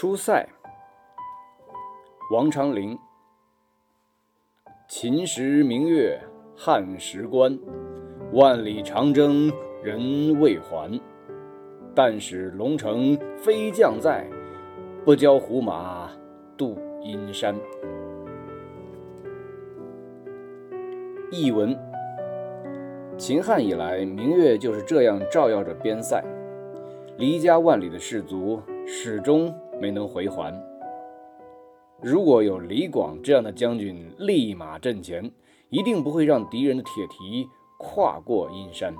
出塞，王昌龄。秦时明月汉时关，万里长征人未还。但使龙城飞将在，不教胡马度阴山。译文：秦汉以来，明月就是这样照耀着边塞，离家万里的士卒始终没能回还。如果有李广这样的将军立马阵前，一定不会让敌人的铁蹄跨过阴山。